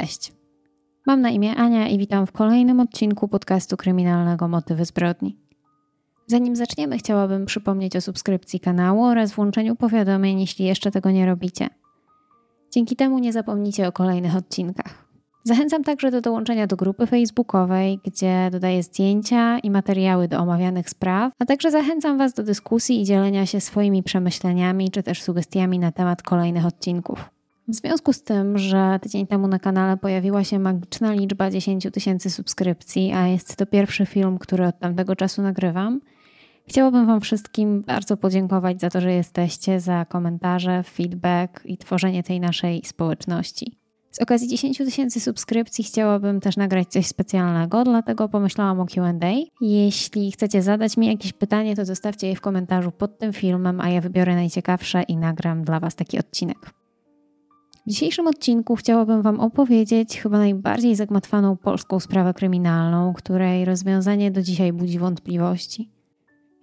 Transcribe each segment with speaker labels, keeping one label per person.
Speaker 1: Cześć. Mam na imię Ania i witam w kolejnym odcinku podcastu kryminalnego Motywy zbrodni. Zanim zaczniemy, chciałabym przypomnieć o subskrypcji kanału oraz włączeniu powiadomień, jeśli jeszcze tego nie robicie. Dzięki temu nie zapomnicie o kolejnych odcinkach. Zachęcam także do dołączenia do grupy facebookowej, gdzie dodaję zdjęcia i materiały do omawianych spraw, a także zachęcam Was do dyskusji i dzielenia się swoimi przemyśleniami czy też sugestiami na temat kolejnych odcinków. W związku z tym, że tydzień temu na kanale pojawiła się magiczna liczba 10 tysięcy subskrypcji, a jest to pierwszy film, który od tamtego czasu nagrywam, chciałabym Wam wszystkim bardzo podziękować za to, że jesteście, za komentarze, feedback i tworzenie tej naszej społeczności. Z okazji 10 tysięcy subskrypcji chciałabym też nagrać coś specjalnego, dlatego pomyślałam o QA. Jeśli chcecie zadać mi jakieś pytanie, to zostawcie je w komentarzu pod tym filmem, a ja wybiorę najciekawsze i nagram dla Was taki odcinek. W dzisiejszym odcinku chciałabym Wam opowiedzieć chyba najbardziej zagmatwaną polską sprawę kryminalną, której rozwiązanie do dzisiaj budzi wątpliwości.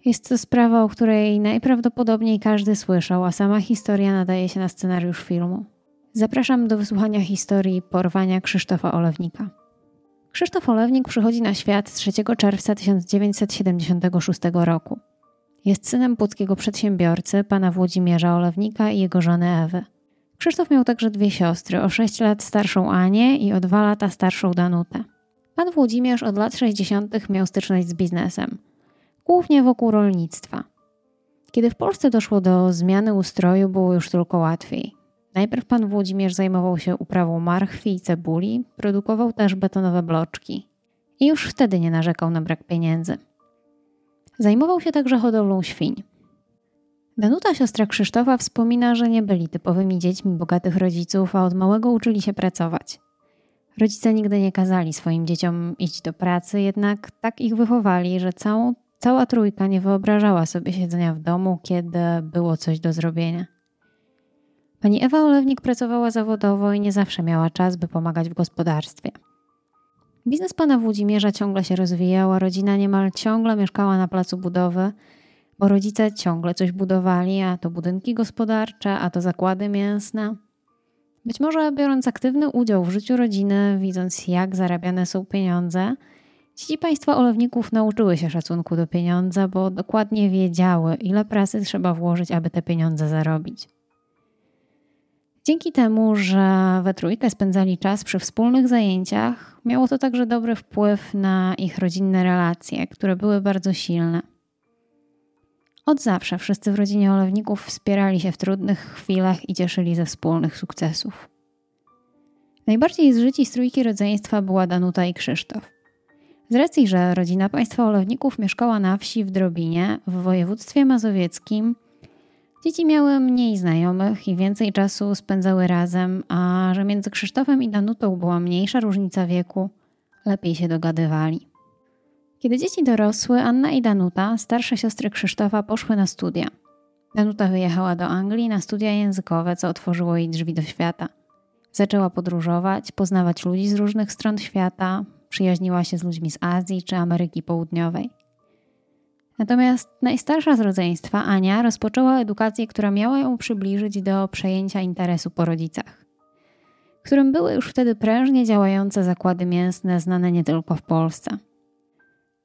Speaker 1: Jest to sprawa, o której najprawdopodobniej każdy słyszał, a sama historia nadaje się na scenariusz filmu. Zapraszam do wysłuchania historii porwania Krzysztofa Olewnika. Krzysztof Olewnik przychodzi na świat 3 czerwca 1976 roku. Jest synem płockiego przedsiębiorcy, pana Włodzimierza Olewnika i jego żony Ewy. Krzysztof miał także dwie siostry, o 6 lat starszą Anię i o 2 lata starszą Danutę. Pan Włodzimierz od lat 60. miał styczność z biznesem, głównie wokół rolnictwa. Kiedy w Polsce doszło do zmiany ustroju, było już tylko łatwiej. Najpierw pan Włodzimierz zajmował się uprawą marchwi i cebuli, produkował też betonowe bloczki. I już wtedy nie narzekał na brak pieniędzy. Zajmował się także hodowlą świń. Danuta, siostra Krzysztofa, wspomina, że nie byli typowymi dziećmi bogatych rodziców, a od małego uczyli się pracować. Rodzice nigdy nie kazali swoim dzieciom iść do pracy, jednak tak ich wychowali, że całą, cała trójka nie wyobrażała sobie siedzenia w domu, kiedy było coś do zrobienia. Pani Ewa Olewnik pracowała zawodowo i nie zawsze miała czas, by pomagać w gospodarstwie. Biznes pana Włodzimierza ciągle się rozwijał, a rodzina niemal ciągle mieszkała na placu budowy, bo rodzice ciągle coś budowali, a to budynki gospodarcze, a to zakłady mięsne. Być może biorąc aktywny udział w życiu rodziny, widząc jak zarabiane są pieniądze, dzieci państwa olewników nauczyły się szacunku do pieniądza, bo dokładnie wiedziały, ile pracy trzeba włożyć, aby te pieniądze zarobić. Dzięki temu, że we trójkę spędzali czas przy wspólnych zajęciach, miało to także dobry wpływ na ich rodzinne relacje, które były bardzo silne. Od zawsze wszyscy w rodzinie Olewników wspierali się w trudnych chwilach i cieszyli ze wspólnych sukcesów. Najbardziej z trójki rodzeństwa była Danuta i Krzysztof. Z racji, że rodzina państwa Olewników mieszkała na wsi w Drobinie w województwie mazowieckim, dzieci miały mniej znajomych i więcej czasu spędzały razem, a że między Krzysztofem i Danutą była mniejsza różnica wieku, lepiej się dogadywali. Kiedy dzieci dorosły, Anna i Danuta, starsze siostry Krzysztofa, poszły na studia. Danuta wyjechała do Anglii na studia językowe, co otworzyło jej drzwi do świata. Zaczęła podróżować, poznawać ludzi z różnych stron świata, przyjaźniła się z ludźmi z Azji czy Ameryki Południowej. Natomiast najstarsza z rodzeństwa, Ania, rozpoczęła edukację, która miała ją przybliżyć do przejęcia interesu po rodzicach, którym były już wtedy prężnie działające zakłady mięsne znane nie tylko w Polsce.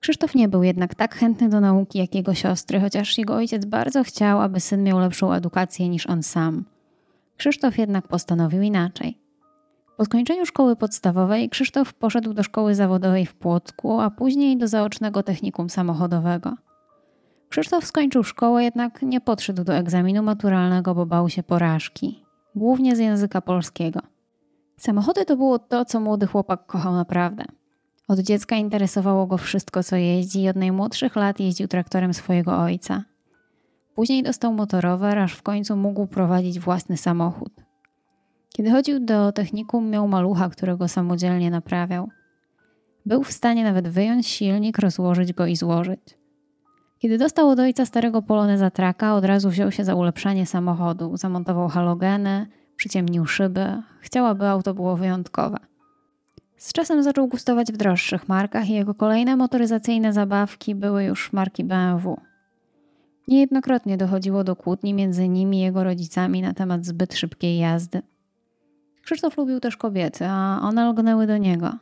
Speaker 1: Krzysztof nie był jednak tak chętny do nauki jak jego siostry, chociaż jego ojciec bardzo chciał, aby syn miał lepszą edukację niż on sam. Krzysztof jednak postanowił inaczej. Po skończeniu szkoły podstawowej Krzysztof poszedł do szkoły zawodowej w Płocku, a później do zaocznego technikum samochodowego. Krzysztof skończył szkołę, jednak nie podszedł do egzaminu maturalnego, bo bał się porażki, głównie z języka polskiego. Samochody to było to, co młody chłopak kochał naprawdę – od dziecka interesowało go wszystko, co jeździ i od najmłodszych lat jeździł traktorem swojego ojca. Później dostał motorower, aż w końcu mógł prowadzić własny samochód. Kiedy chodził do technikum, miał malucha, którego samodzielnie naprawiał. Był w stanie nawet wyjąć silnik, rozłożyć go i złożyć. Kiedy dostał od ojca starego poloneza traka, od razu wziął się za ulepszanie samochodu. Zamontował halogeny, przyciemnił szyby. Chciał, aby auto było wyjątkowe. Z czasem zaczął gustować w droższych markach i jego kolejne motoryzacyjne zabawki były już marki BMW. Niejednokrotnie dochodziło do kłótni między nimi i jego rodzicami na temat zbyt szybkiej jazdy. Krzysztof lubił też kobiety, a one lgnęły do niego.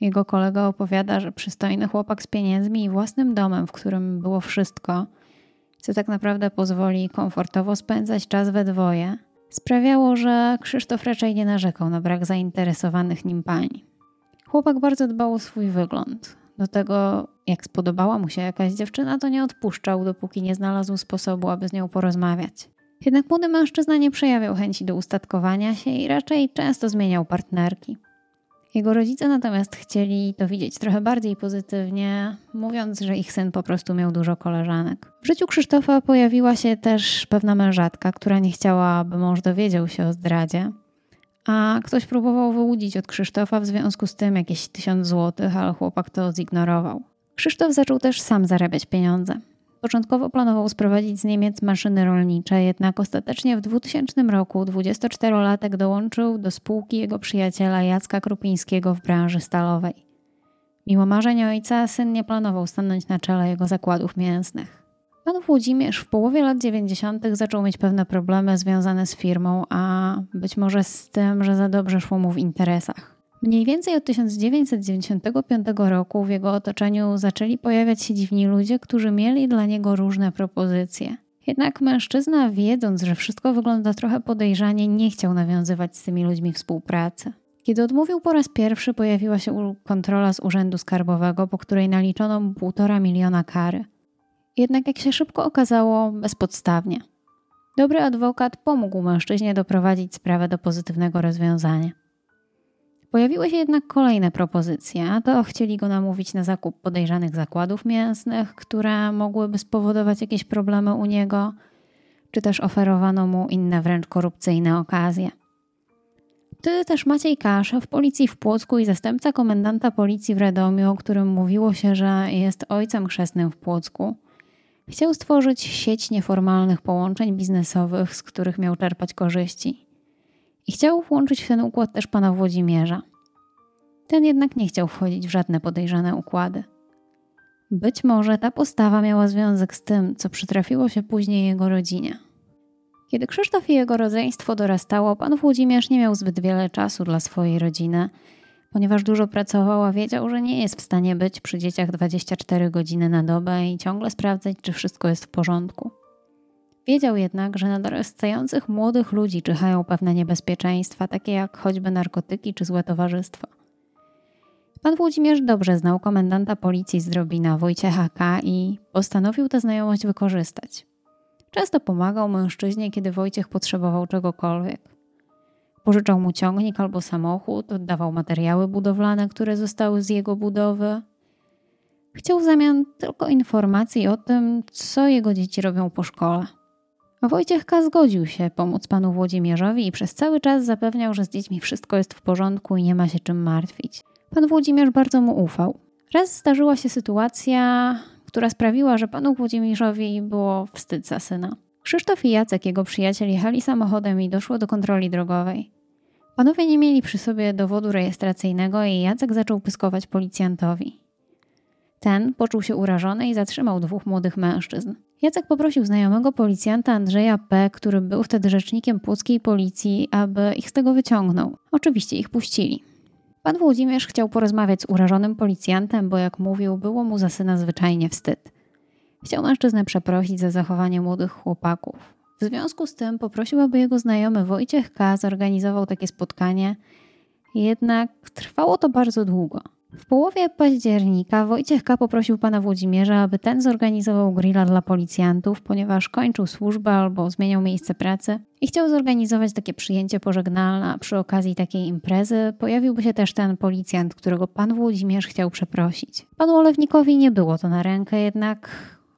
Speaker 1: Jego kolega opowiada, że przystojny chłopak z pieniędzmi i własnym domem, w którym było wszystko, co tak naprawdę pozwoli komfortowo spędzać czas we dwoje, sprawiało, że Krzysztof raczej nie narzekał na brak zainteresowanych nim pań. Chłopak bardzo dbał o swój wygląd. Do tego, jak spodobała mu się jakaś dziewczyna, to nie odpuszczał, dopóki nie znalazł sposobu, aby z nią porozmawiać. Jednak młody mężczyzna nie przejawiał chęci do ustatkowania się i raczej często zmieniał partnerki. Jego rodzice natomiast chcieli to widzieć trochę bardziej pozytywnie, mówiąc, że ich syn po prostu miał dużo koleżanek. W życiu Krzysztofa pojawiła się też pewna mężatka, która nie chciała, aby mąż dowiedział się o zdradzie. A ktoś próbował wyłudzić od Krzysztofa w związku z tym jakieś tysiąc złotych, ale chłopak to zignorował. Krzysztof zaczął też sam zarabiać pieniądze. Początkowo planował sprowadzić z Niemiec maszyny rolnicze, jednak ostatecznie w 2000 roku 24-latek dołączył do spółki jego przyjaciela Jacka Krupińskiego w branży stalowej. Mimo marzeń ojca, syn nie planował stanąć na czele jego zakładów mięsnych. Pan Włodzimierz w połowie lat 90. zaczął mieć pewne problemy związane z firmą, a być może z tym, że za dobrze szło mu w interesach. Mniej więcej od 1995 roku w jego otoczeniu zaczęli pojawiać się dziwni ludzie, którzy mieli dla niego różne propozycje. Jednak mężczyzna, wiedząc, że wszystko wygląda trochę podejrzanie, nie chciał nawiązywać z tymi ludźmi współpracy. Kiedy odmówił po raz pierwszy, pojawiła się kontrola z Urzędu Skarbowego, po której naliczono półtora miliona kary. Jednak, jak się szybko okazało, bezpodstawnie. Dobry adwokat pomógł mężczyźnie doprowadzić sprawę do pozytywnego rozwiązania. Pojawiły się jednak kolejne propozycje, a to chcieli go namówić na zakup podejrzanych zakładów mięsnych, które mogłyby spowodować jakieś problemy u niego, czy też oferowano mu inne wręcz korupcyjne okazje. Wtedy też Maciej Kasza w policji w Płocku i zastępca komendanta policji w Radomiu, o którym mówiło się, że jest ojcem chrzestnym w Płocku, chciał stworzyć sieć nieformalnych połączeń biznesowych, z których miał czerpać korzyści. I chciał włączyć w ten układ też pana Włodzimierza. Ten jednak nie chciał wchodzić w żadne podejrzane układy. Być może ta postawa miała związek z tym, co przytrafiło się później jego rodzinie. Kiedy Krzysztof i jego rodzeństwo dorastało, pan Włodzimierz nie miał zbyt wiele czasu dla swojej rodziny, ponieważ dużo pracował, a wiedział, że nie jest w stanie być przy dzieciach 24 godziny na dobę i ciągle sprawdzać, czy wszystko jest w porządku. Wiedział jednak, że na dorastających młodych ludzi czyhają pewne niebezpieczeństwa, takie jak choćby narkotyki czy złe towarzystwo. Pan Włodzimierz dobrze znał komendanta policji z Drobina, Wojciecha K. i postanowił tę znajomość wykorzystać. Często pomagał mężczyźnie, kiedy Wojciech potrzebował czegokolwiek. Pożyczał mu ciągnik albo samochód, oddawał materiały budowlane, które zostały z jego budowy. Chciał w zamian tylko informacji o tym, co jego dzieci robią po szkole. Wojciech K. zgodził się pomóc panu Włodzimierzowi i przez cały czas zapewniał, że z dziećmi wszystko jest w porządku i nie ma się czym martwić. Pan Włodzimierz bardzo mu ufał. Raz zdarzyła się sytuacja, która sprawiła, że panu Włodzimierzowi było wstyd za syna. Krzysztof i Jacek, jego przyjaciel, jechali samochodem i doszło do kontroli drogowej. Panowie nie mieli przy sobie dowodu rejestracyjnego i Jacek zaczął pyskować policjantowi. Ten poczuł się urażony i zatrzymał dwóch młodych mężczyzn. Jacek poprosił znajomego policjanta Andrzeja P., który był wtedy rzecznikiem płockiej policji, aby ich z tego wyciągnął. Oczywiście ich puścili. Pan Włodzimierz chciał porozmawiać z urażonym policjantem, bo jak mówił, było mu za syna zwyczajnie wstyd. Chciał mężczyznę przeprosić za zachowanie młodych chłopaków. W związku z tym poprosił, aby jego znajomy Wojciech K. zorganizował takie spotkanie, jednak trwało to bardzo długo. W połowie października Wojciech K. poprosił pana Włodzimierza, aby ten zorganizował grilla dla policjantów, ponieważ kończył służbę albo zmieniał miejsce pracy i chciał zorganizować takie przyjęcie pożegnalne. Przy okazji takiej imprezy pojawiłby się też ten policjant, którego pan Włodzimierz chciał przeprosić. Panu Olewnikowi nie było to na rękę, jednak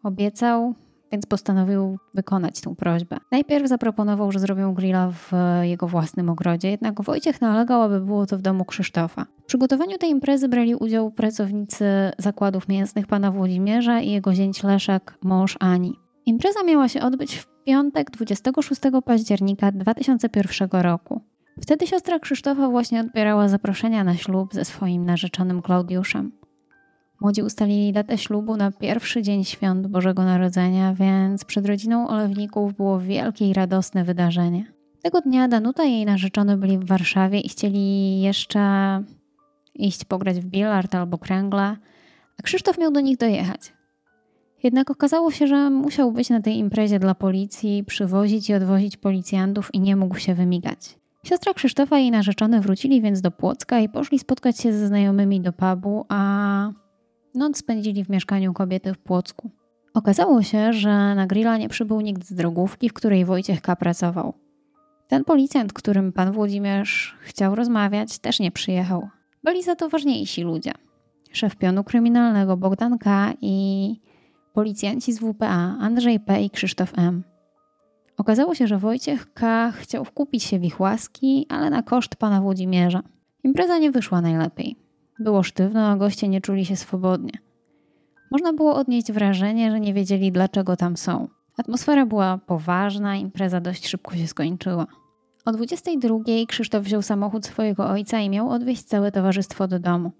Speaker 1: obiecał, więc postanowił wykonać tę prośbę. Najpierw zaproponował, że zrobią grilla w jego własnym ogrodzie, jednak Wojciech nalegał, aby było to w domu Krzysztofa. W przygotowaniu tej imprezy brali udział pracownicy zakładów mięsnych pana Włodzimierza i jego zięć Leszek, mąż Ani. Impreza miała się odbyć w piątek 26 października 2001 roku. Wtedy siostra Krzysztofa właśnie odbierała zaproszenia na ślub ze swoim narzeczonym Klaudiuszem. Młodzi ustalili datę ślubu na pierwszy dzień świąt Bożego Narodzenia, więc przed rodziną Olewników było wielkie i radosne wydarzenie. Tego dnia Danuta i jej narzeczony byli w Warszawie i chcieli jeszcze iść pograć w bilard albo kręgle, a Krzysztof miał do nich dojechać. Jednak okazało się, że musiał być na tej imprezie dla policji, przywozić i odwozić policjantów i nie mógł się wymigać. Siostra Krzysztofa i jej narzeczony wrócili więc do Płocka i poszli spotkać się ze znajomymi do pubu, a noc spędzili w mieszkaniu kobiety w Płocku. Okazało się, że na grilla nie przybył nikt z drogówki, w której Wojciech K. pracował. Ten policjant, którym pan Włodzimierz chciał rozmawiać, też nie przyjechał. Byli za to ważniejsi ludzie. Szef pionu kryminalnego Bogdan K. i policjanci z WPA Andrzej P. i Krzysztof M. Okazało się, że Wojciech K. chciał wkupić się w ich łaski, ale na koszt pana Włodzimierza. Impreza nie wyszła najlepiej. Było sztywno, a goście nie czuli się swobodnie. Można było odnieść wrażenie, że nie wiedzieli dlaczego tam są. Atmosfera była poważna, impreza dość szybko się skończyła. O 22 Krzysztof wziął samochód swojego ojca i miał odwieźć całe towarzystwo do domu.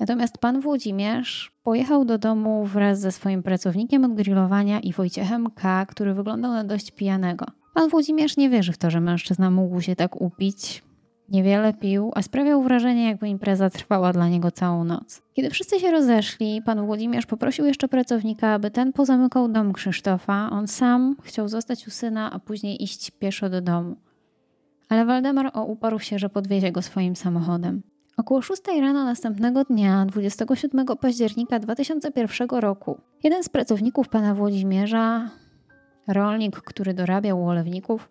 Speaker 1: Natomiast pan Włodzimierz pojechał do domu wraz ze swoim pracownikiem od grillowania i Wojciechem K., który wyglądał na dość pijanego. Pan Włodzimierz nie wierzy w to, że mężczyzna mógł się tak upić. Niewiele pił, a sprawiał wrażenie, jakby impreza trwała dla niego całą noc. Kiedy wszyscy się rozeszli, pan Włodzimierz poprosił jeszcze pracownika, aby ten pozamykał dom Krzysztofa. On sam chciał zostać u syna, a później iść pieszo do domu. Ale Waldemar uparł się, że podwiezie go swoim samochodem. Około 6 rano następnego dnia, 27 października 2001 roku, jeden z pracowników pana Włodzimierza, rolnik, który dorabiał olewników,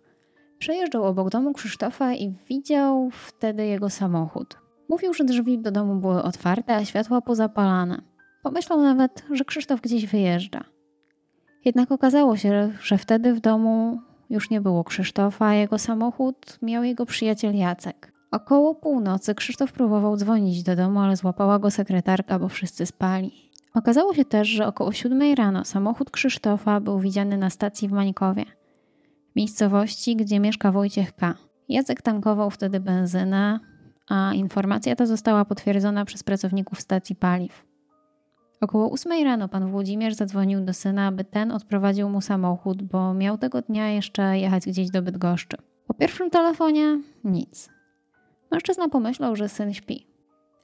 Speaker 1: przejeżdżał obok domu Krzysztofa i widział wtedy jego samochód. Mówił, że drzwi do domu były otwarte, a światła pozapalane. Pomyślał nawet, że Krzysztof gdzieś wyjeżdża. Jednak okazało się, że wtedy w domu już nie było Krzysztofa, a jego samochód miał jego przyjaciel Jacek. Około północy Krzysztof próbował dzwonić do domu, ale złapała go sekretarka, bo wszyscy spali. Okazało się też, że około siódmej rano samochód Krzysztofa był widziany na stacji w Mańkowie, miejscowości, gdzie mieszka Wojciech K. Jacek tankował wtedy benzynę, a informacja ta została potwierdzona przez pracowników stacji paliw. Około ósmej rano pan Włodzimierz zadzwonił do syna, aby ten odprowadził mu samochód, bo miał tego dnia jeszcze jechać gdzieś do Bydgoszczy. Po pierwszym telefonie nic. Mężczyzna pomyślał, że syn śpi,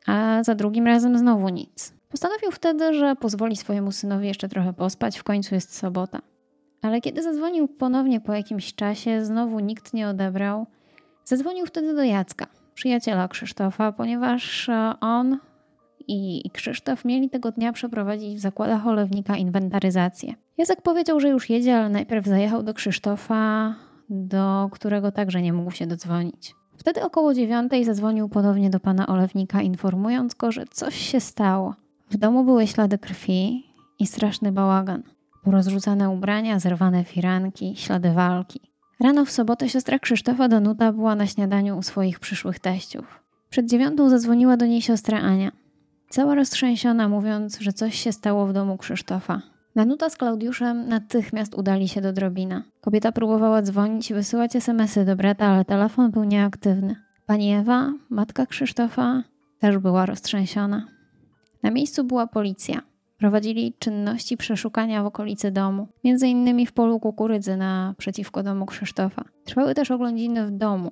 Speaker 1: a za drugim razem znowu nic. Postanowił wtedy, że pozwoli swojemu synowi jeszcze trochę pospać, w końcu jest sobota. Ale kiedy zadzwonił ponownie po jakimś czasie, znowu nikt nie odebrał. Zadzwonił wtedy do Jacka, przyjaciela Krzysztofa, ponieważ e, on i Krzysztof mieli tego dnia przeprowadzić w zakładach olewnika inwentaryzację. Jacek powiedział, że już jedzie, ale najpierw zajechał do Krzysztofa, do którego także nie mógł się dodzwonić. Wtedy około dziewiątej zadzwonił ponownie do pana Olewnika, informując go, że coś się stało. W domu były ślady krwi i straszny bałagan. Porozrzucane ubrania, zerwane firanki, ślady walki. Rano w sobotę siostra Krzysztofa Danuta była na śniadaniu u swoich przyszłych teściów. Przed dziewiątą zadzwoniła do niej siostra Ania. Cała roztrzęsiona, mówiąc, że coś się stało w domu Krzysztofa. Danuta z Klaudiuszem natychmiast udali się do Drobina. Kobieta próbowała dzwonić i wysyłać smsy do brata, ale telefon był nieaktywny. Pani Ewa, matka Krzysztofa, też była roztrzęsiona. Na miejscu była policja. Prowadzili czynności przeszukania w okolicy domu, między innymi w polu kukurydzy naprzeciwko domu Krzysztofa. Trwały też oględziny w domu.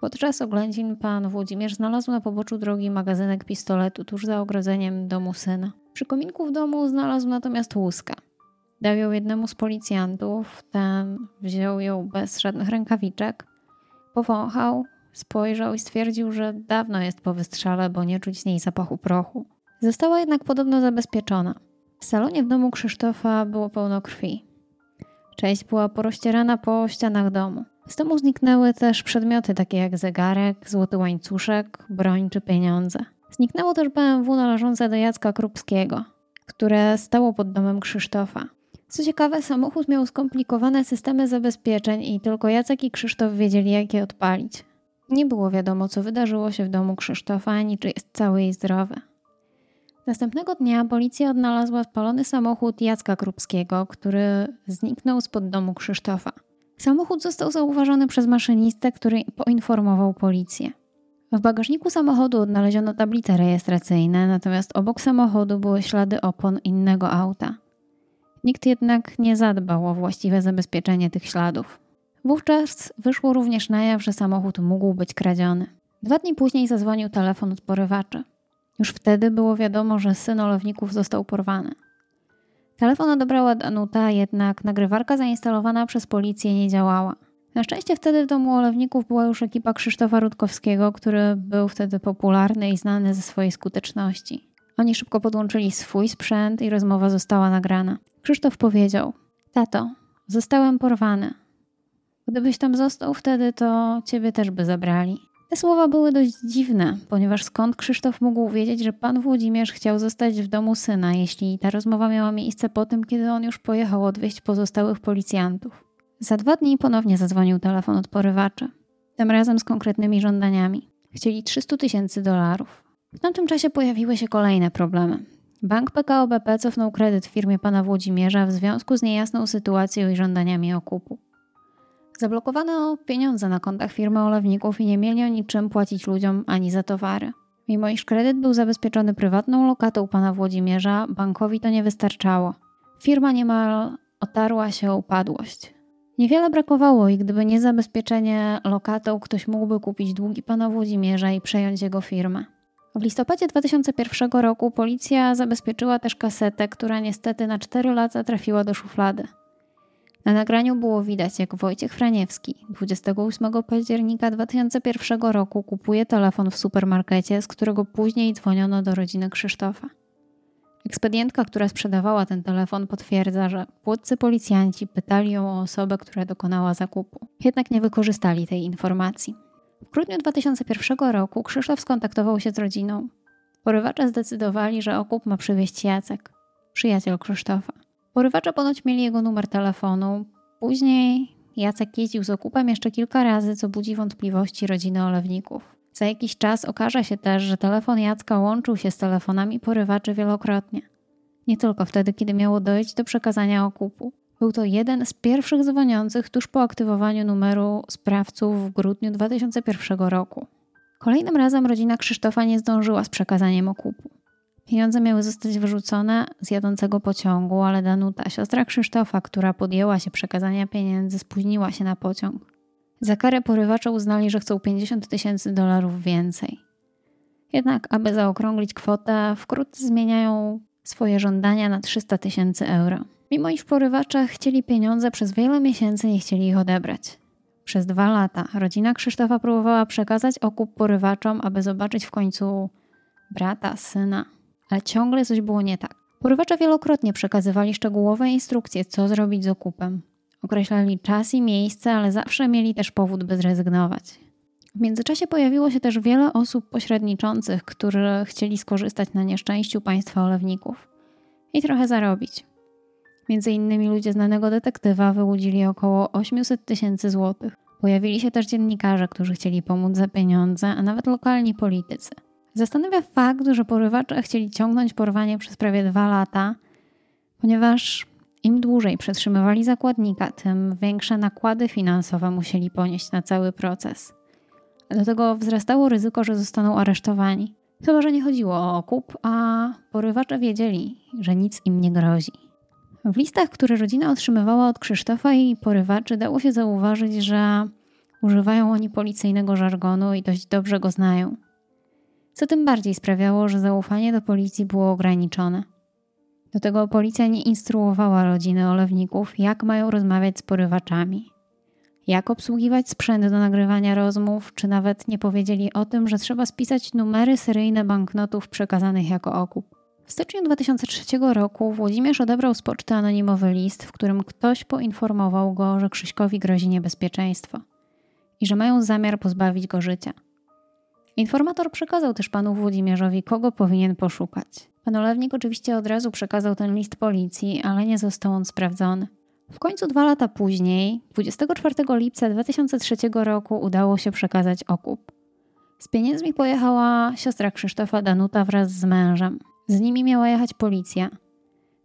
Speaker 1: Podczas oględzin pan Włodzimierz znalazł na poboczu drogi magazynek pistoletu tuż za ogrodzeniem domu syna. Przy kominku w domu znalazł natomiast łuskę. Dał ją jednemu z policjantów, ten wziął ją bez żadnych rękawiczek, powąchał, spojrzał i stwierdził, że dawno jest po wystrzale, bo nie czuć z niej zapachu prochu. Została jednak podobno zabezpieczona. W salonie w domu Krzysztofa było pełno krwi. Część była porozcierana po ścianach domu. Z domu zniknęły też przedmioty takie jak zegarek, złoty łańcuszek, broń czy pieniądze. Zniknęło też BMW należące do Jacka Krupskiego, które stało pod domem Krzysztofa. Co ciekawe, samochód miał skomplikowane systemy zabezpieczeń i tylko Jacek i Krzysztof wiedzieli, jak je odpalić. Nie było wiadomo, co wydarzyło się w domu Krzysztofa, ani czy jest cały i zdrowy. Następnego dnia policja odnalazła spalony samochód Jacka Krupskiego, który zniknął spod domu Krzysztofa. Samochód został zauważony przez maszynistę, który poinformował policję. W bagażniku samochodu odnaleziono tablice rejestracyjne, natomiast obok samochodu były ślady opon innego auta. Nikt jednak nie zadbał o właściwe zabezpieczenie tych śladów. Wówczas wyszło również na jaw, że samochód mógł być kradziony. Dwa dni później zadzwonił telefon od porywaczy. Już wtedy było wiadomo, że syn olewników został porwany. Telefon odebrała Danuta, jednak nagrywarka zainstalowana przez policję nie działała. Na szczęście wtedy w domu olewników była już ekipa Krzysztofa Rutkowskiego, który był wtedy popularny i znany ze swojej skuteczności. Oni szybko podłączyli swój sprzęt i rozmowa została nagrana. Krzysztof powiedział: Tato, zostałem porwany. Gdybyś tam został wtedy, to ciebie też by zabrali. Te słowa były dość dziwne, ponieważ skąd Krzysztof mógł wiedzieć, że pan Włodzimierz chciał zostać w domu syna, jeśli ta rozmowa miała miejsce po tym, kiedy on już pojechał odwieźć pozostałych policjantów. Za dwa dni ponownie zadzwonił telefon od porywaczy. Tym razem z konkretnymi żądaniami. Chcieli 300 tysięcy dolarów. W tamtym czasie pojawiły się kolejne problemy. Bank PKO BP cofnął kredyt firmie pana Włodzimierza w związku z niejasną sytuacją i żądaniami okupu. Zablokowano pieniądze na kontach firmy olewników i nie mieli oni czym płacić ludziom ani za towary. Mimo iż kredyt był zabezpieczony prywatną lokatą pana Włodzimierza, bankowi to nie wystarczało. Firma niemal otarła się o upadłość. Niewiele brakowało i gdyby nie zabezpieczenie lokatą, ktoś mógłby kupić długi pana Włodzimierza i przejąć jego firmę. W listopadzie 2001 roku policja zabezpieczyła też kasetę, która niestety na 4 lata trafiła do szuflady. Na nagraniu było widać, jak Wojciech Franiewski 28 października 2001 roku kupuje telefon w supermarkecie, z którego później dzwoniono do rodziny Krzysztofa. Ekspedientka, która sprzedawała ten telefon, potwierdza, że płotcy policjanci pytali ją o osobę, która dokonała zakupu. Jednak nie wykorzystali tej informacji. W grudniu 2001 roku Krzysztof skontaktował się z rodziną. Porywacze zdecydowali, że okup ma przywieźć Jacek, przyjaciel Krzysztofa. Porywacze ponoć mieli jego numer telefonu. Później Jacek jeździł z okupem jeszcze kilka razy, co budzi wątpliwości rodziny olewników. Za jakiś czas okaże się też, że telefon Jacka łączył się z telefonami porywaczy wielokrotnie. Nie tylko wtedy, kiedy miało dojść do przekazania okupu. Był to jeden z pierwszych dzwoniących tuż po aktywowaniu numeru sprawców w grudniu 2001 roku. Kolejnym razem rodzina Krzysztofa nie zdążyła z przekazaniem okupu. Pieniądze miały zostać wyrzucone z jadącego pociągu, ale Danuta, siostra Krzysztofa, która podjęła się przekazania pieniędzy, spóźniła się na pociąg. Za karę porywacze uznali, że chcą 50 tysięcy dolarów więcej. Jednak, aby zaokrąglić kwotę, wkrótce zmieniają swoje żądania na 300 tysięcy euro. Mimo iż porywacze chcieli pieniądze, przez wiele miesięcy nie chcieli ich odebrać. Przez dwa lata rodzina Krzysztofa próbowała przekazać okup porywaczom, aby zobaczyć w końcu brata, syna, ale ciągle coś było nie tak. Porywacze wielokrotnie przekazywali szczegółowe instrukcje, co zrobić z okupem. Określali czas i miejsce, ale zawsze mieli też powód, by zrezygnować. W międzyczasie pojawiło się też wiele osób pośredniczących, którzy chcieli skorzystać na nieszczęściu państwa olewników i trochę zarobić. Między innymi ludzie znanego detektywa wyłudzili około 800 tysięcy złotych. Pojawili się też dziennikarze, którzy chcieli pomóc za pieniądze, a nawet lokalni politycy. Zastanawia fakt, że porywacze chcieli ciągnąć porwanie przez prawie dwa lata, ponieważ im dłużej przetrzymywali zakładnika, tym większe nakłady finansowe musieli ponieść na cały proces. Do tego wzrastało ryzyko, że zostaną aresztowani. Chyba, że nie chodziło o okup, a porywacze wiedzieli, że nic im nie grozi. W listach, które rodzina otrzymywała od Krzysztofa i porywaczy, dało się zauważyć, że używają oni policyjnego żargonu i dość dobrze go znają. Co tym bardziej sprawiało, że zaufanie do policji było ograniczone. Do tego policja nie instruowała rodziny olewników, jak mają rozmawiać z porywaczami, jak obsługiwać sprzęt do nagrywania rozmów, czy nawet nie powiedzieli o tym, że trzeba spisać numery seryjne banknotów przekazanych jako okup. W styczniu 2003 roku Włodzimierz odebrał z poczty anonimowy list, w którym ktoś poinformował go, że Krzyśkowi grozi niebezpieczeństwo i że mają zamiar pozbawić go życia. Informator przekazał też panu Włodzimierzowi, kogo powinien poszukać. Pan Olewnik oczywiście od razu przekazał ten list policji, ale nie został on sprawdzony. W końcu dwa lata później, 24 lipca 2003 roku, udało się przekazać okup. Z pieniędzmi pojechała siostra Krzysztofa Danuta wraz z mężem. Z nimi miała jechać policja.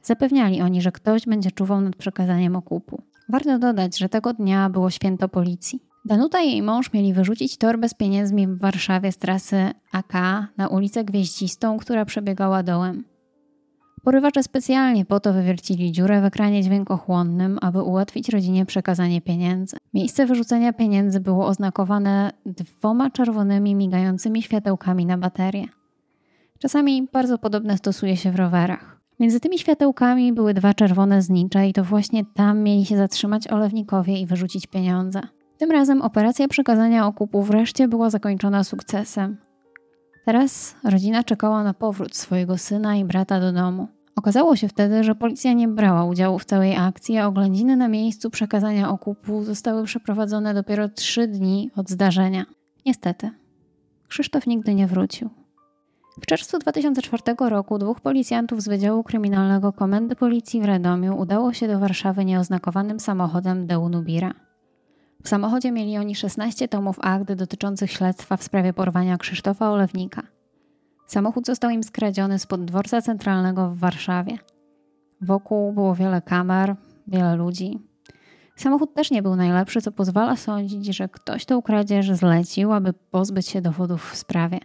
Speaker 1: Zapewniali oni, że ktoś będzie czuwał nad przekazaniem okupu. Warto dodać, że tego dnia było święto policji. Danuta i jej mąż mieli wyrzucić torbę z pieniędzmi w Warszawie z trasy AK na ulicę Gwieździstą, która przebiegała dołem. Porywacze specjalnie po to wywiercili dziurę w ekranie dźwiękochłonnym, aby ułatwić rodzinie przekazanie pieniędzy. Miejsce wyrzucenia pieniędzy było oznakowane dwoma czerwonymi migającymi światełkami na baterię. Czasami bardzo podobne stosuje się w rowerach. Między tymi światełkami były dwa czerwone znicze i to właśnie tam mieli się zatrzymać olewnikowie i wyrzucić pieniądze. Tym razem operacja przekazania okupu wreszcie była zakończona sukcesem. Teraz rodzina czekała na powrót swojego syna i brata do domu. Okazało się wtedy, że policja nie brała udziału w całej akcji, a oględziny na miejscu przekazania okupu zostały przeprowadzone dopiero trzy dni od zdarzenia. Niestety, Krzysztof nigdy nie wrócił. W czerwcu 2004 roku dwóch policjantów z Wydziału Kryminalnego Komendy Policji w Radomiu udało się do Warszawy nieoznakowanym samochodem Deunubira. W samochodzie mieli oni 16 tomów akt dotyczących śledztwa w sprawie porwania Krzysztofa Olewnika. Samochód został im skradziony spod dworca centralnego w Warszawie. Wokół było wiele kamer, wiele ludzi. Samochód też nie był najlepszy, co pozwala sądzić, że ktoś tą kradzież zlecił, aby pozbyć się dowodów w sprawie.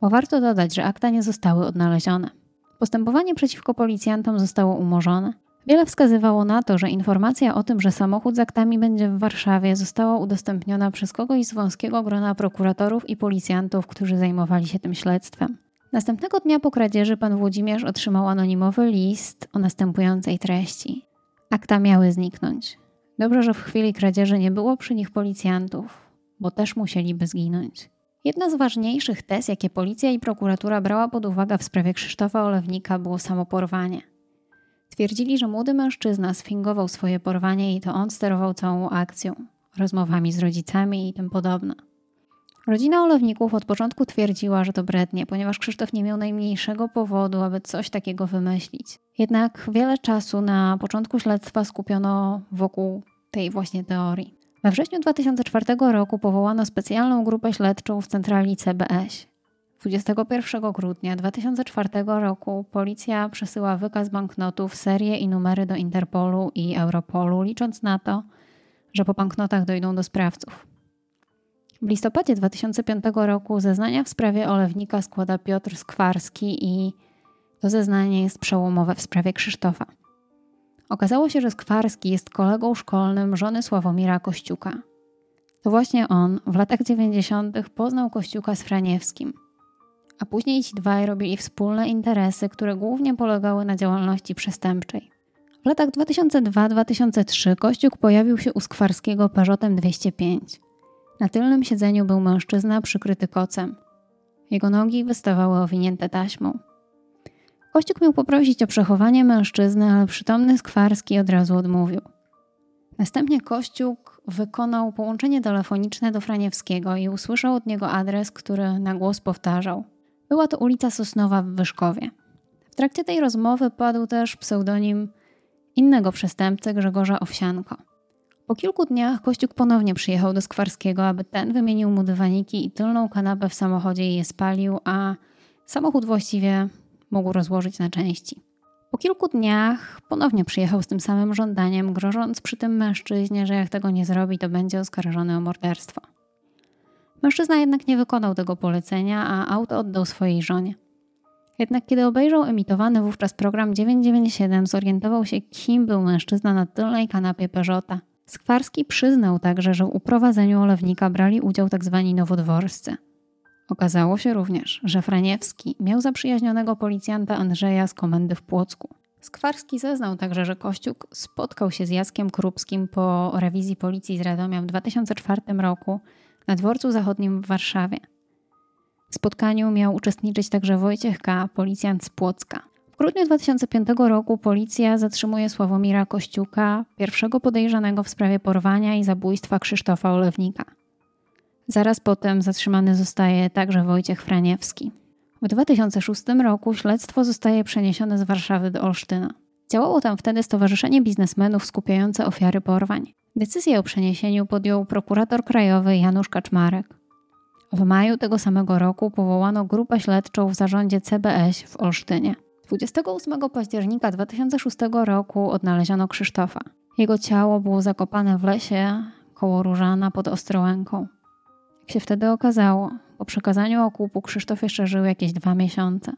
Speaker 1: Bo warto dodać, że akta nie zostały odnalezione. Postępowanie przeciwko policjantom zostało umorzone. Wiele wskazywało na to, że informacja o tym, że samochód z aktami będzie w Warszawie, została udostępniona przez kogoś z wąskiego grona prokuratorów i policjantów, którzy zajmowali się tym śledztwem. Następnego dnia po kradzieży pan Włodzimierz otrzymał anonimowy list o następującej treści. Akta miały zniknąć. Dobrze, że w chwili kradzieży nie było przy nich policjantów, bo też musieliby zginąć. Jedna z ważniejszych tez, jakie policja i prokuratura brała pod uwagę w sprawie Krzysztofa Olewnika, było samoporwanie. Twierdzili, że młody mężczyzna sfingował swoje porwanie i to on sterował całą akcją, rozmowami z rodzicami i tym podobne. Rodzina Olewników od początku twierdziła, że to brednie, ponieważ Krzysztof nie miał najmniejszego powodu, aby coś takiego wymyślić. Jednak wiele czasu na początku śledztwa skupiono wokół tej właśnie teorii. We wrześniu 2004 roku powołano specjalną grupę śledczą w centrali CBS. 21 grudnia 2004 roku policja przesyła wykaz banknotów, serię i numery do Interpolu i Europolu, licząc na to, że po banknotach dojdą do sprawców. W listopadzie 2005 roku zeznania w sprawie olewnika składa Piotr Skwarski i to zeznanie jest przełomowe w sprawie Krzysztofa. Okazało się, że Skwarski jest kolegą szkolnym żony Sławomira Kościuka. To właśnie on w latach 90. poznał Kościuka z Franiewskim. A później ci dwaj robili wspólne interesy, które głównie polegały na działalności przestępczej. W latach 2002-2003 Kościuk pojawił się u Skwarskiego Peugeotem 205. Na tylnym siedzeniu był mężczyzna przykryty kocem. Jego nogi wystawały owinięte taśmą. Kościuk miał poprosić o przechowanie mężczyzny, ale przytomny Skwarski od razu odmówił. Następnie Kościuk wykonał połączenie telefoniczne do Franiewskiego i usłyszał od niego adres, który na głos powtarzał. Była to ulica Sosnowa w Wyszkowie. W trakcie tej rozmowy padł też pseudonim innego przestępcy Grzegorza Owsianko. Po kilku dniach Kościuk ponownie przyjechał do Skwarskiego, aby ten wymienił mu dywaniki i tylną kanapę w samochodzie i je spalił, a samochód właściwie mógł rozłożyć na części. Po kilku dniach ponownie przyjechał z tym samym żądaniem, grożąc przy tym mężczyźnie, że jak tego nie zrobi, to będzie oskarżony o morderstwo. Mężczyzna jednak nie wykonał tego polecenia, a auto oddał swojej żonie. Jednak kiedy obejrzał emitowany wówczas program 997, zorientował się, kim był mężczyzna na tylnej kanapie Peugeota. Skwarski przyznał także, że w uprowadzeniu olewnika brali udział tzw. Tak nowodworscy. Okazało się również, że Franiewski miał zaprzyjaźnionego policjanta Andrzeja z komendy w Płocku. Skwarski zeznał także, że Kościuk spotkał się z Jackiem Krupskim po rewizji policji z Radomia w 2004 roku na dworcu zachodnim w Warszawie. W spotkaniu miał uczestniczyć także Wojciech K., policjant z Płocka. W grudniu 2005 roku policja zatrzymuje Sławomira Kościuka, pierwszego podejrzanego w sprawie porwania i zabójstwa Krzysztofa Olewnika. Zaraz potem zatrzymany zostaje także Wojciech Franiewski. W 2006 roku śledztwo zostaje przeniesione z Warszawy do Olsztyna. Działało tam wtedy Stowarzyszenie Biznesmenów skupiające ofiary porwań. Decyzję o przeniesieniu podjął prokurator krajowy Janusz Kaczmarek. W maju tego samego roku powołano grupę śledczą w zarządzie CBS w Olsztynie. 28 października 2006 roku odnaleziono Krzysztofa. Jego ciało było zakopane w lesie koło Różana pod Ostrołęką. Jak się wtedy okazało, po przekazaniu okupu Krzysztof jeszcze żył jakieś dwa miesiące.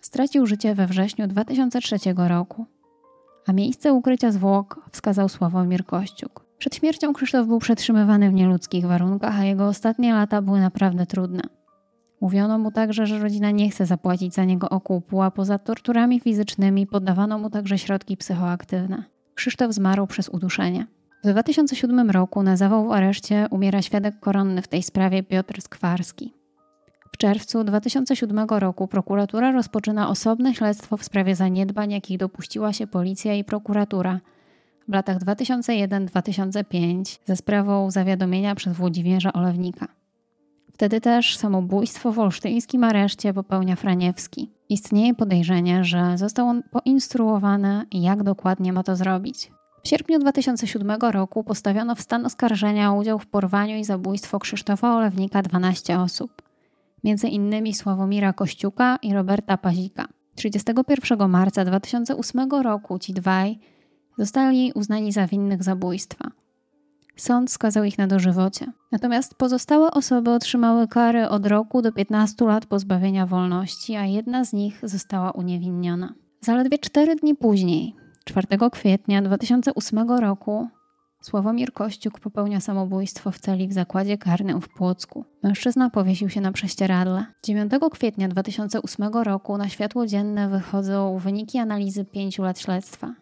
Speaker 1: stracił życie we wrześniu 2003 roku, a miejsce ukrycia zwłok wskazał Sławomir Kościuk. Przed śmiercią Krzysztof był przetrzymywany w nieludzkich warunkach, a jego ostatnie lata były naprawdę trudne. Mówiono mu także, że rodzina nie chce zapłacić za niego okupu, a poza torturami fizycznymi poddawano mu także środki psychoaktywne. Krzysztof zmarł przez uduszenie. W 2007 roku na zawał w areszcie umiera świadek koronny w tej sprawie Piotr Skwarski. W czerwcu 2007 roku prokuratura rozpoczyna osobne śledztwo w sprawie zaniedbań, jakich dopuściła się policja i prokuratura w latach 2001-2005 ze sprawą zawiadomienia przez Włodzimierza Olewnika. Wtedy też samobójstwo w olsztyńskim areszcie popełnia Franiewski. Istnieje podejrzenie, że został on poinstruowany, jak dokładnie ma to zrobić. W sierpniu 2007 roku postawiono w stan oskarżenia o udział w porwaniu i zabójstwo Krzysztofa Olewnika 12 osób, między innymi Sławomira Kościuka i Roberta Pazika. 31 marca 2008 roku ci dwaj zostali uznani za winnych zabójstwa. Sąd skazał ich na dożywocie. Natomiast pozostałe osoby otrzymały kary od roku do 15 lat pozbawienia wolności, a jedna z nich została uniewinniona. Zaledwie cztery dni później, 4 kwietnia 2008 roku, Sławomir Kościuk popełnia samobójstwo w celi w zakładzie karnym w Płocku. Mężczyzna powiesił się na prześcieradle. 9 kwietnia 2008 roku na światło dzienne wychodzą wyniki analizy pięciu lat śledztwa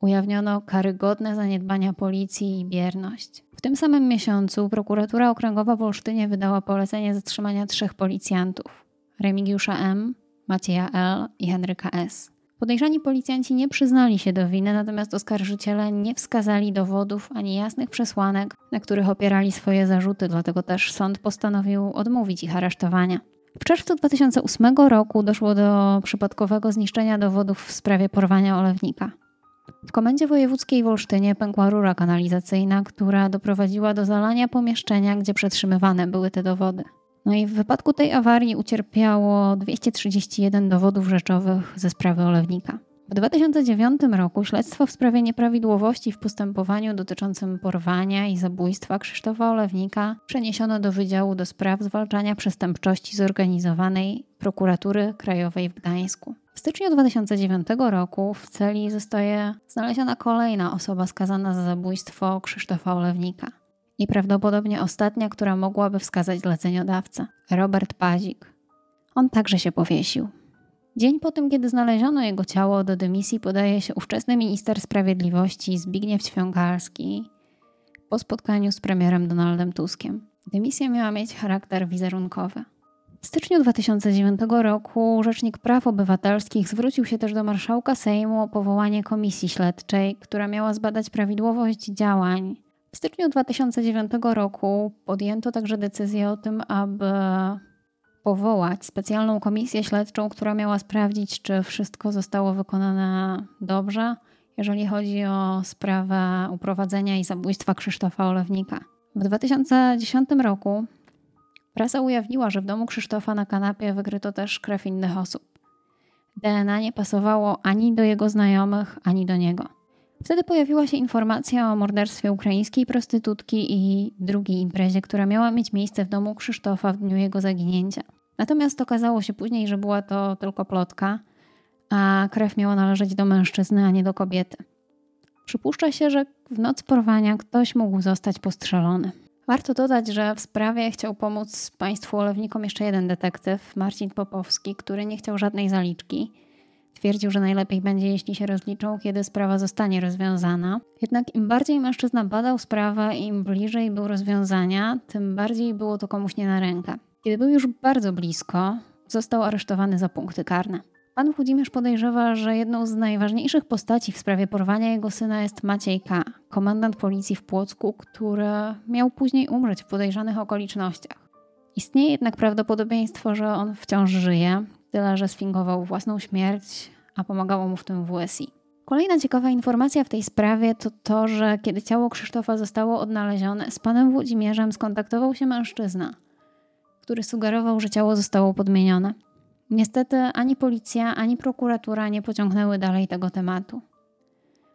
Speaker 1: ujawniono karygodne zaniedbania policji i bierność. W tym samym miesiącu prokuratura okręgowa w Olsztynie wydała polecenie zatrzymania trzech policjantów: Remigiusza M., Macieja L. i Henryka S. Podejrzani policjanci nie przyznali się do winy, natomiast oskarżyciele nie wskazali dowodów ani jasnych przesłanek, na których opierali swoje zarzuty, dlatego też sąd postanowił odmówić ich aresztowania. W czerwcu 2008 roku doszło do przypadkowego zniszczenia dowodów w sprawie porwania olewnika. W komendzie wojewódzkiej w Olsztynie pękła rura kanalizacyjna, która doprowadziła do zalania pomieszczenia, gdzie przetrzymywane były te dowody. No i w wypadku tej awarii ucierpiało 231 dowodów rzeczowych ze sprawy olewnika. W 2009 roku śledztwo w sprawie nieprawidłowości w postępowaniu dotyczącym porwania i zabójstwa Krzysztofa Olewnika przeniesiono do Wydziału do Spraw Zwalczania Przestępczości Zorganizowanej Prokuratury Krajowej w Gdańsku. W styczniu 2009 roku w celi zostaje znaleziona kolejna osoba skazana za zabójstwo Krzysztofa Olewnika. I prawdopodobnie ostatnia, która mogłaby wskazać zleceniodawcę Robert Pazik. On także się powiesił. Dzień po tym, kiedy znaleziono jego ciało, do dymisji podaje się ówczesny minister sprawiedliwości Zbigniew Ćwiąkalski po spotkaniu z premierem Donaldem Tuskiem. Dymisja miała mieć charakter wizerunkowy. W styczniu 2009 roku Rzecznik Praw Obywatelskich zwrócił się też do marszałka Sejmu o powołanie komisji śledczej, która miała zbadać prawidłowość działań. W styczniu 2009 roku podjęto także decyzję o tym, aby powołać specjalną komisję śledczą, która miała sprawdzić, czy wszystko zostało wykonane dobrze, jeżeli chodzi o sprawę uprowadzenia i zabójstwa Krzysztofa Olewnika. W 2010 roku Prasa ujawniła, że w domu Krzysztofa na kanapie wykryto też krew innych osób. DNA nie pasowało ani do jego znajomych, ani do niego. Wtedy pojawiła się informacja o morderstwie ukraińskiej prostytutki i drugiej imprezie, która miała mieć miejsce w domu Krzysztofa w dniu jego zaginięcia. Natomiast okazało się później, że była to tylko plotka, a krew miała należeć do mężczyzny, a nie do kobiety. Przypuszcza się, że w noc porwania ktoś mógł zostać postrzelony. Warto dodać, że w sprawie chciał pomóc państwu olewnikom jeszcze jeden detektyw, Marcin Popowski, który nie chciał żadnej zaliczki. Twierdził, że najlepiej będzie, jeśli się rozliczą, kiedy sprawa zostanie rozwiązana. Jednak im bardziej mężczyzna badał sprawę, im bliżej był rozwiązania, tym bardziej było to komuś nie na rękę. Kiedy był już bardzo blisko, został aresztowany za punkty karne. Pan Włodzimierz podejrzewa, że jedną z najważniejszych postaci w sprawie porwania jego syna jest Maciej K., komendant policji w Płocku, który miał później umrzeć w podejrzanych okolicznościach. Istnieje jednak prawdopodobieństwo, że on wciąż żyje, tyle że sfingował własną śmierć, a pomagało mu w tym WSI. Kolejna ciekawa informacja w tej sprawie to to, że kiedy ciało Krzysztofa zostało odnalezione, z panem Włodzimierzem skontaktował się mężczyzna, który sugerował, że ciało zostało podmienione. Niestety ani policja, ani prokuratura nie pociągnęły dalej tego tematu.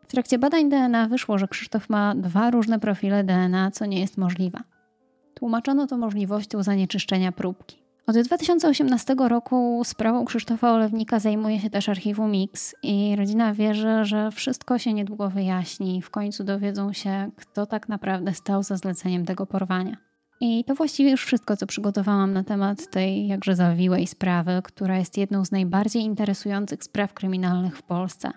Speaker 1: W trakcie badań DNA wyszło, że Krzysztof ma dwa różne profile DNA, co nie jest możliwe. Tłumaczono to możliwością zanieczyszczenia próbki. Od 2018 roku sprawą Krzysztofa Olewnika zajmuje się też archiwum Mix i rodzina wierzy, że wszystko się niedługo wyjaśni. W końcu dowiedzą się, kto tak naprawdę stał za zleceniem tego porwania. I to właściwie już wszystko, co przygotowałam na temat tej jakże zawiłej sprawy, która jest jedną z najbardziej interesujących spraw kryminalnych w Polsce.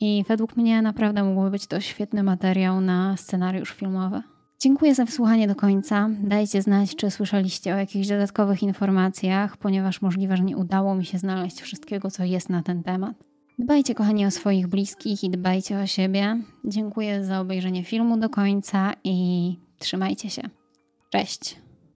Speaker 1: I według mnie naprawdę mógłby być to świetny materiał na scenariusz filmowy. Dziękuję za wysłuchanie do końca. Dajcie znać, czy słyszeliście o jakichś dodatkowych informacjach, ponieważ możliwe, że nie udało mi się znaleźć wszystkiego, co jest na ten temat. Dbajcie, kochani, o swoich bliskich i dbajcie o siebie. Dziękuję za obejrzenie filmu do końca i trzymajcie się. Cześć!